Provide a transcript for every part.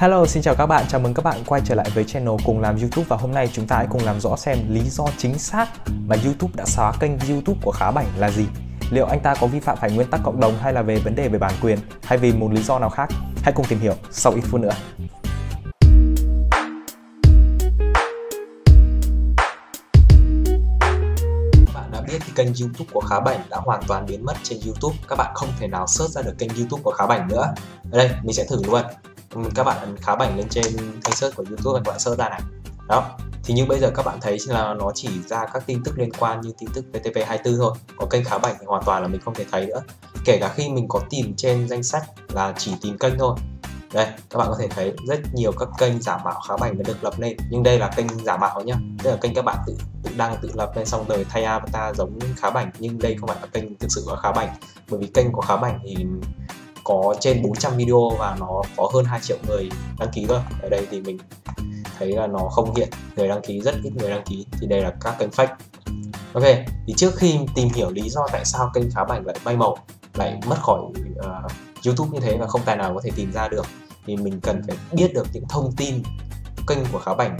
Hello, xin chào các bạn, chào mừng các bạn quay trở lại với channel Cùng Làm YouTube Và hôm nay chúng ta hãy cùng làm rõ xem lý do chính xác mà YouTube đã xóa kênh YouTube của Khá Bảnh là gì. Liệu anh ta có vi phạm phải nguyên tắc cộng đồng hay là về vấn đề về bản quyền hay vì một lý do nào khác? Hãy cùng tìm hiểu sau ít phút nữa. Biết thì kênh YouTube của Khá Bảnh đã hoàn toàn biến mất trên YouTube. Các bạn không thể nào search ra được kênh YouTube của Khá Bảnh nữa. Ở đây mình sẽ thử luôn các bạn khá bảnh lên trên thanh search của youtube và các bạn search ra này. Đó. Thì như bây giờ các bạn thấy là nó chỉ ra các tin tức liên quan như tin tức VTV 24 thôi. Có kênh khá bảnh thì hoàn toàn là mình không thể thấy nữa. Kể cả khi mình có tìm trên danh sách là chỉ tìm kênh thôi. Đây, các bạn có thể thấy rất nhiều các kênh giả mạo khá bảnh đã được lập lên. Nhưng đây là kênh giả mạo nhá. Tức là kênh các bạn tự tự đăng, tự lập lên xong rồi thay avatar giống khá bảnh. Nhưng đây không phải là kênh thực sự của khá bảnh. Bởi vì kênh của khá bảnh thì có trên 400 video và nó có hơn 2 triệu người đăng ký cơ ở đây thì mình thấy là nó không hiện người đăng ký rất ít người đăng ký thì đây là các kênh fake. Ok thì trước khi tìm hiểu lý do tại sao kênh khá bảnh lại bay màu lại mất khỏi uh, youtube như thế và không tài nào có thể tìm ra được thì mình cần phải biết được những thông tin kênh của khá bảnh.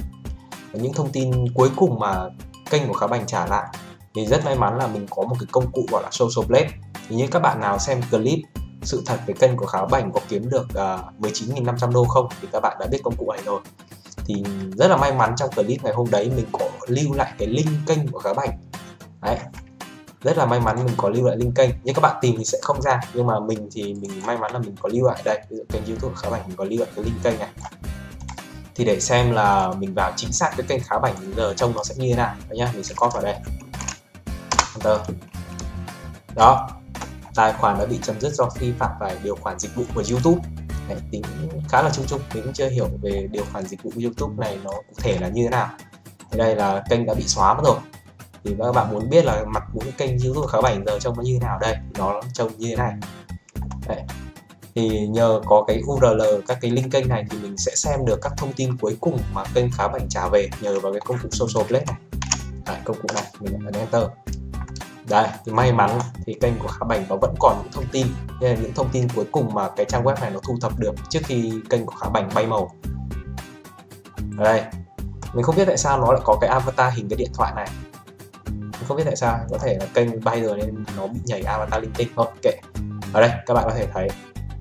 Những thông tin cuối cùng mà kênh của khá bảnh trả lại thì rất may mắn là mình có một cái công cụ gọi là social blade. Thì như các bạn nào xem clip sự thật về kênh của Khá Bảnh có kiếm được à, uh, 19.500 đô không? Thì các bạn đã biết công cụ này rồi. Thì rất là may mắn trong clip ngày hôm đấy mình có lưu lại cái link kênh của Khá Bảnh. Đấy. Rất là may mắn mình có lưu lại link kênh. Nhưng các bạn tìm thì sẽ không ra. Nhưng mà mình thì mình may mắn là mình có lưu lại. Đây ví dụ kênh youtube khá bảnh mình có lưu lại cái link kênh này. Thì để xem là mình vào chính xác cái kênh khá bảnh giờ trông nó sẽ như thế nào. Đấy nhá mình sẽ copy vào đây. Enter. Đó tài khoản đã bị chấm dứt do vi phạm phải điều khoản dịch vụ của YouTube. Đấy, tính khá là chung chung mình cũng chưa hiểu về điều khoản dịch vụ của YouTube này nó cụ thể là như thế nào. Thì đây là kênh đã bị xóa mất rồi. Thì các bạn muốn biết là mặt mũi kênh YouTube khá bảnh giờ trông nó như thế nào? Đây nó trông như thế này. Đấy. thì nhờ có cái URL các cái link kênh này thì mình sẽ xem được các thông tin cuối cùng mà kênh khá bảnh trả về nhờ vào cái công cụ social blade này. Đấy, công cụ này mình ấn enter. Đây, thì may mắn thì kênh của Khá Bảnh nó vẫn còn những thông tin. Đây là những thông tin cuối cùng mà cái trang web này nó thu thập được trước khi kênh của Khá Bảnh bay màu. Ở đây Mình không biết tại sao nó lại có cái avatar hình cái điện thoại này. Mình không biết tại sao, có thể là kênh bay rồi nên nó bị nhảy avatar linh tinh thôi, kệ Ở đây các bạn có thể thấy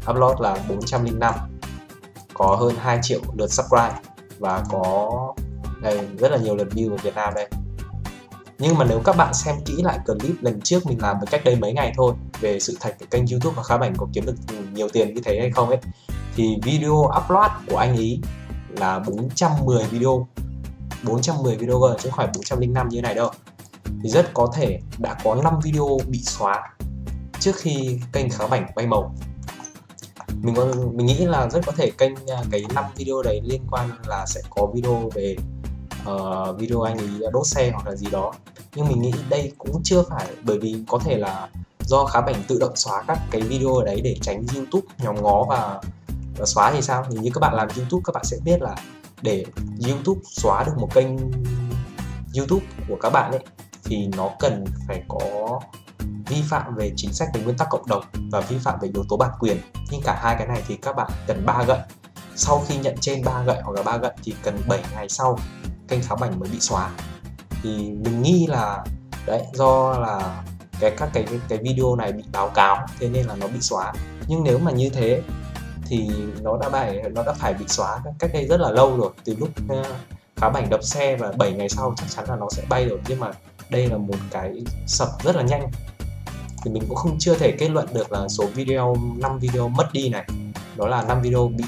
upload là 405 có hơn 2 triệu lượt subscribe và có đây rất là nhiều lượt view ở Việt Nam đây nhưng mà nếu các bạn xem kỹ lại clip lần trước mình làm cách đây mấy ngày thôi về sự thật cái kênh youtube và khá bảnh có kiếm được nhiều tiền như thế hay không ấy thì video upload của anh ấy là 410 video. 410 video cơ chứ không phải 405 như thế này đâu. Thì rất có thể đã có 5 video bị xóa trước khi kênh khá bảnh bay màu. Mình có, mình nghĩ là rất có thể kênh à, cái 5 video đấy liên quan là sẽ có video về uh, video anh ấy đốt xe hoặc là gì đó. Nhưng mình nghĩ đây cũng chưa phải bởi vì có thể là do khá bảnh tự động xóa các cái video ở đấy để tránh youtube nhóm ngó và, và xóa thì sao? Thì như các bạn làm youtube các bạn sẽ biết là để youtube xóa được một kênh youtube của các bạn ấy thì nó cần phải có vi phạm về chính sách về nguyên tắc cộng đồng và vi phạm về yếu tố bản quyền. Nhưng cả hai cái này thì các bạn cần ba gậy. Sau khi nhận trên ba gậy hoặc là ba gậy thì cần 7 ngày sau kênh khá bảnh mới bị xóa. Thì mình nghi là, đấy, do là cái, các cái cái video này bị báo cáo, thế nên là nó bị xóa. Nhưng nếu mà như thế thì nó đã phải nó đã phải bị xóa cách đây rất là lâu rồi. Từ lúc ờ, khá bảnh đập xe và 7 ngày sau chắc chắn là nó sẽ bay rồi. Nhưng mà đây là một cái sập rất là nhanh. Thì mình cũng không, chưa thể kết luận được là số video 5 video mất đi này. Đó là 5 video bị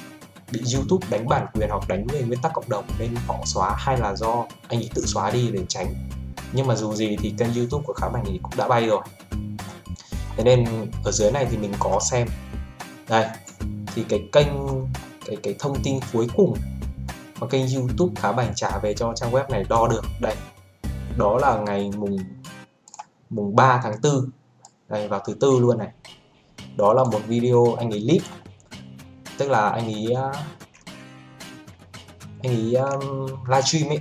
bị YouTube đánh bản quyền hoặc đánh về nguyên tắc cộng đồng nên họ xóa hay là do anh ấy tự xóa đi để tránh. Nhưng mà dù gì thì kênh YouTube của khá bảnh thì cũng đã bay rồi. Thế nên ở dưới này thì mình có xem. Đây, thì cái kênh, cái cái thông tin cuối cùng mà kênh YouTube khá bảnh trả về cho trang web này đo được. Đây, đó là ngày mùng mùng 3 tháng 4 đây, vào thứ tư luôn này. Đó là một video anh ấy clip tức là anh ấy ờ, anh ấy um, ờ, livestream ấy.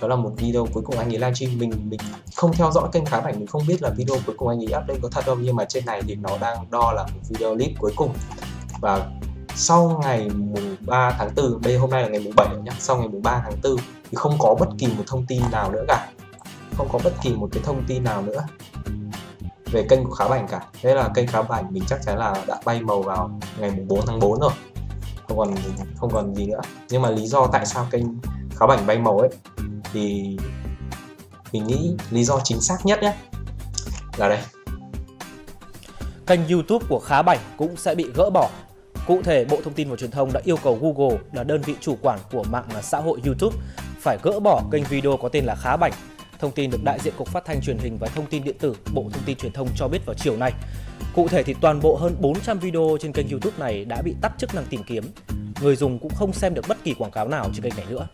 Đó là một video cuối cùng anh ấy livestream. Mình mình không theo dõi kênh khá ảnh mình không biết là video cuối cùng anh ấy up lên có thật không nhưng mà trên này thì nó đang đo là một video clip cuối cùng. Và sau ngày mùng 3 tháng 4 đây hôm nay là ngày mùng 7 nhé sau ngày mùng 3 tháng 4 thì không có bất kỳ một thông tin nào nữa cả. Không có bất kỳ một cái thông tin nào nữa về kênh của Khá Bảnh cả thế là kênh Khá Bảnh mình chắc chắn là đã bay màu vào ngày mùng 4 tháng 4 rồi không còn không còn gì nữa nhưng mà lý do tại sao kênh Khá Bảnh bay màu ấy thì mình nghĩ lý do chính xác nhất nhé là đây kênh YouTube của Khá Bảnh cũng sẽ bị gỡ bỏ. Cụ thể, Bộ Thông tin và Truyền thông đã yêu cầu Google là đơn vị chủ quản của mạng xã hội YouTube phải gỡ bỏ kênh video có tên là Khá Bảnh. Thông tin được đại diện Cục Phát thanh Truyền hình và Thông tin điện tử Bộ Thông tin Truyền thông cho biết vào chiều nay. Cụ thể thì toàn bộ hơn 400 video trên kênh YouTube này đã bị tắt chức năng tìm kiếm. Người dùng cũng không xem được bất kỳ quảng cáo nào trên kênh này nữa.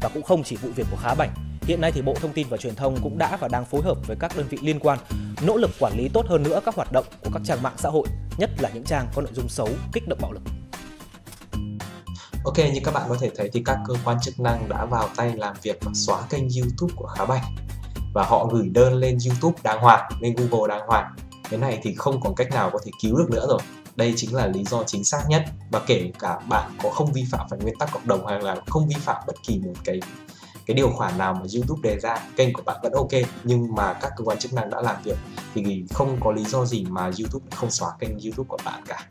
Và cũng không chỉ vụ việc của Khá Bảnh, Hiện nay thì Bộ Thông tin và Truyền thông cũng đã và đang phối hợp với các đơn vị liên quan nỗ lực quản lý tốt hơn nữa các hoạt động của các trang mạng xã hội, nhất là những trang có nội dung xấu, kích động bạo lực. Ok, như các bạn có thể thấy thì các cơ quan chức năng đã vào tay làm việc và xóa kênh YouTube của Khá Bảnh và họ gửi đơn lên YouTube đàng hoàng, lên Google đàng hoàng. Thế này thì không còn cách nào có thể cứu được nữa rồi. Đây chính là lý do chính xác nhất và kể cả bạn có không vi phạm phải nguyên tắc cộng đồng hay là không vi phạm bất kỳ một cái cái điều khoản nào mà YouTube đề ra kênh của bạn vẫn ok nhưng mà các cơ quan chức năng đã làm việc thì không có lý do gì mà YouTube không xóa kênh YouTube của bạn cả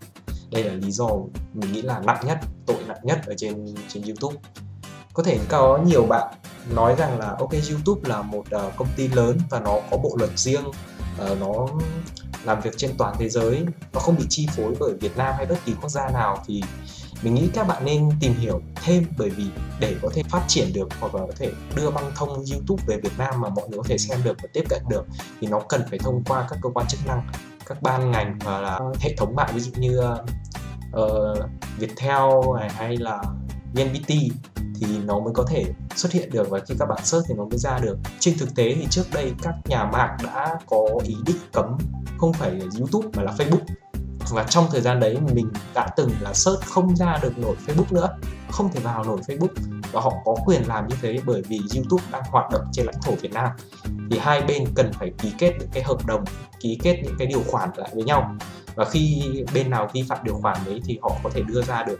đây là lý do mình nghĩ là nặng nhất tội nặng nhất ở trên trên YouTube. Có thể có nhiều bạn nói rằng là ok YouTube là một uh, công ty lớn và nó có bộ luật riêng uh, nó làm việc trên toàn thế giới nó không bị chi phối bởi Việt Nam hay bất kỳ quốc gia nào thì mình nghĩ các bạn nên tìm hiểu thêm bởi vì để có thể phát triển được hoặc là có thể đưa băng thông YouTube về Việt Nam mà mọi người có thể xem được và tiếp cận được thì nó cần phải thông qua các cơ quan chức năng các ban ngành và là hệ thống mạng ví dụ như uh, Viettel này, hay là VNPT thì nó mới có thể xuất hiện được và khi các bạn search thì nó mới ra được. Trên thực tế thì trước đây các nhà mạng đã có ý định cấm không phải YouTube mà là Facebook và trong thời gian đấy mình đã từng là search không ra được nổi Facebook nữa không thể vào nổi Facebook. Và họ có quyền làm như thế bởi vì YouTube đang hoạt động trên lãnh thổ Việt Nam. Thì hai bên cần phải ký kết những cái hợp đồng ký kết những cái điều khoản lại với nhau. Và khi bên nào vi phạm điều khoản đấy thì họ có thể đưa ra được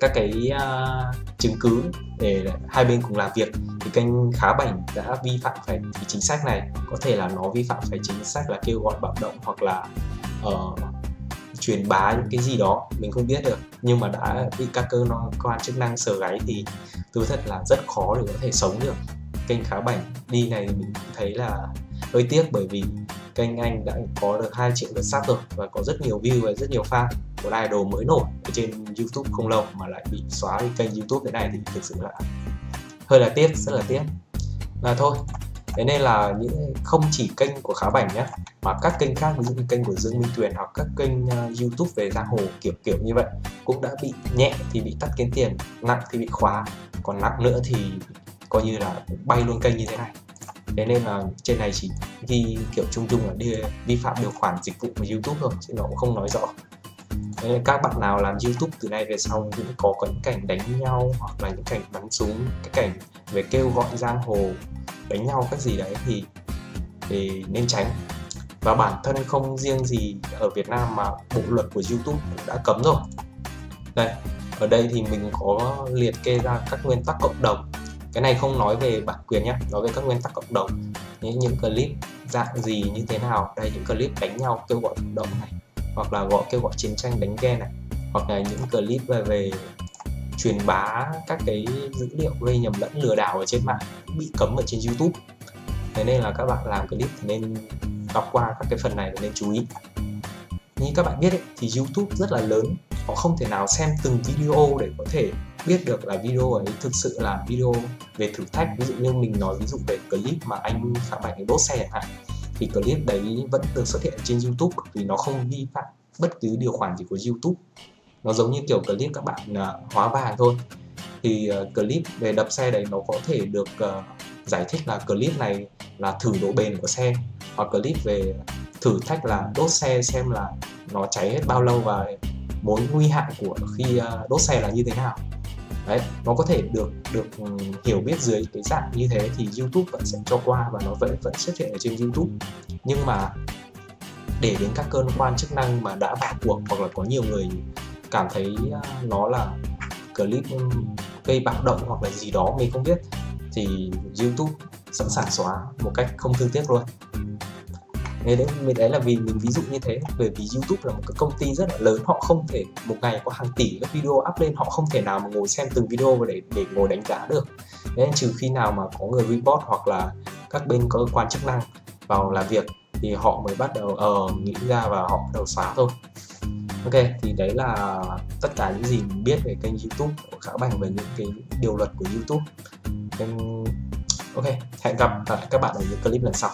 các cái uh, chứng cứ để hai bên cùng làm việc. Thì kênh khá bảnh đã vi phạm phải chính sách này. Có thể là nó vi phạm phải chính sách là kêu gọi bạo động hoặc là uh, truyền bá những cái gì đó, mình không biết được. Nhưng mà đã bị các cơ quan chức năng sờ gáy thì tôi thật là rất khó để có thể sống được. Kênh khá bảnh, đi này mình thấy là hơi tiếc bởi vì kênh anh đã có được 2 triệu lượt sub rồi và có rất nhiều view và rất nhiều fan. Một idol mới nổi ở trên YouTube không lâu mà lại bị xóa đi kênh YouTube thế này thì thực sự là hơi là tiếc, rất là tiếc. Và thôi thế nên là những không chỉ kênh của khá bảnh nhé mà các kênh khác ví dụ như kênh của dương minh tuyền hoặc các kênh uh, youtube về giang hồ kiểu kiểu như vậy cũng đã bị nhẹ thì bị tắt kiếm tiền nặng thì bị khóa còn nặng nữa thì coi như là bay luôn kênh như thế này. Thế nên là trên này chỉ ghi kiểu chung chung là đi vi phạm điều khoản dịch vụ của youtube thôi chứ nó cũng không nói rõ nên các bạn nào làm youtube từ nay về sau cũng có những cảnh đánh nhau hoặc là những cảnh bắn súng, cái cảnh về kêu gọi giang hồ, đánh nhau các gì đấy thì thì nên tránh. Và bản thân không riêng gì ở Việt Nam mà bộ luật của YouTube cũng đã cấm rồi. Đây, ở đây thì mình có liệt kê ra các nguyên tắc cộng đồng. Cái này không nói về bản quyền nhé nói về các nguyên tắc cộng đồng. Những những clip dạng gì như thế nào, đây, những clip đánh nhau, kêu gọi cộng đồng này hoặc là gọi kêu gọi chiến tranh đánh ghen này hoặc là những clip về về truyền bá các cái dữ liệu gây nhầm lẫn lừa đảo ở trên mạng bị cấm ở trên YouTube. Thế nên là các bạn làm clip thì nên đọc qua các cái phần này và nên chú ý. Như các bạn biết ấy, thì YouTube rất là lớn họ không thể nào xem từng video để có thể biết được là video ấy thực sự là video về thử thách. Ví dụ như mình nói ví dụ về clip mà anh phạm bảnh đốt xe chẳng hạn thì clip đấy vẫn được xuất hiện trên YouTube vì nó không vi phạm bất cứ điều khoản gì của YouTube. Nó giống như kiểu clip các bạn uh, hóa vàng thôi. Thì uh, clip về đập xe đấy nó có thể được uh, giải thích là clip này là thử độ bền của xe hoặc clip về thử thách là đốt xe xem là nó cháy hết bao lâu và mối nguy hại của khi uh, đốt xe là như thế nào đấy, nó có thể được được ừ, hiểu biết dưới cái dạng như thế thì YouTube vẫn sẽ cho qua và nó vẫn vẫn xuất hiện ở trên YouTube. Nhưng mà để đến các cơ quan chức năng mà đã vào cuộc hoặc là có nhiều người cảm thấy à, nó là clip ừ, gây bạo động hoặc là gì đó mình không biết, thì YouTube sẵn sàng xóa một cách không thương tiếc luôn. Thế đấy, mình đấy là vì mình ví dụ như thế. Bởi vì YouTube là một cái công ty rất là lớn họ không thể một ngày có hàng tỷ các video up lên họ không thể nào mà ngồi xem từng video và để để ngồi đánh giá được. Nên trừ khi nào mà có người report hoặc là các bên cơ quan chức năng vào làm việc thì họ mới bắt đầu ờ uh, nghĩ ra và họ bắt đầu xóa thôi. Ok thì đấy là tất cả những gì mình biết về kênh youtube của khá Bằng về những cái điều luật của youtube. Nên ok hẹn gặp lại các bạn ở những clip lần sau.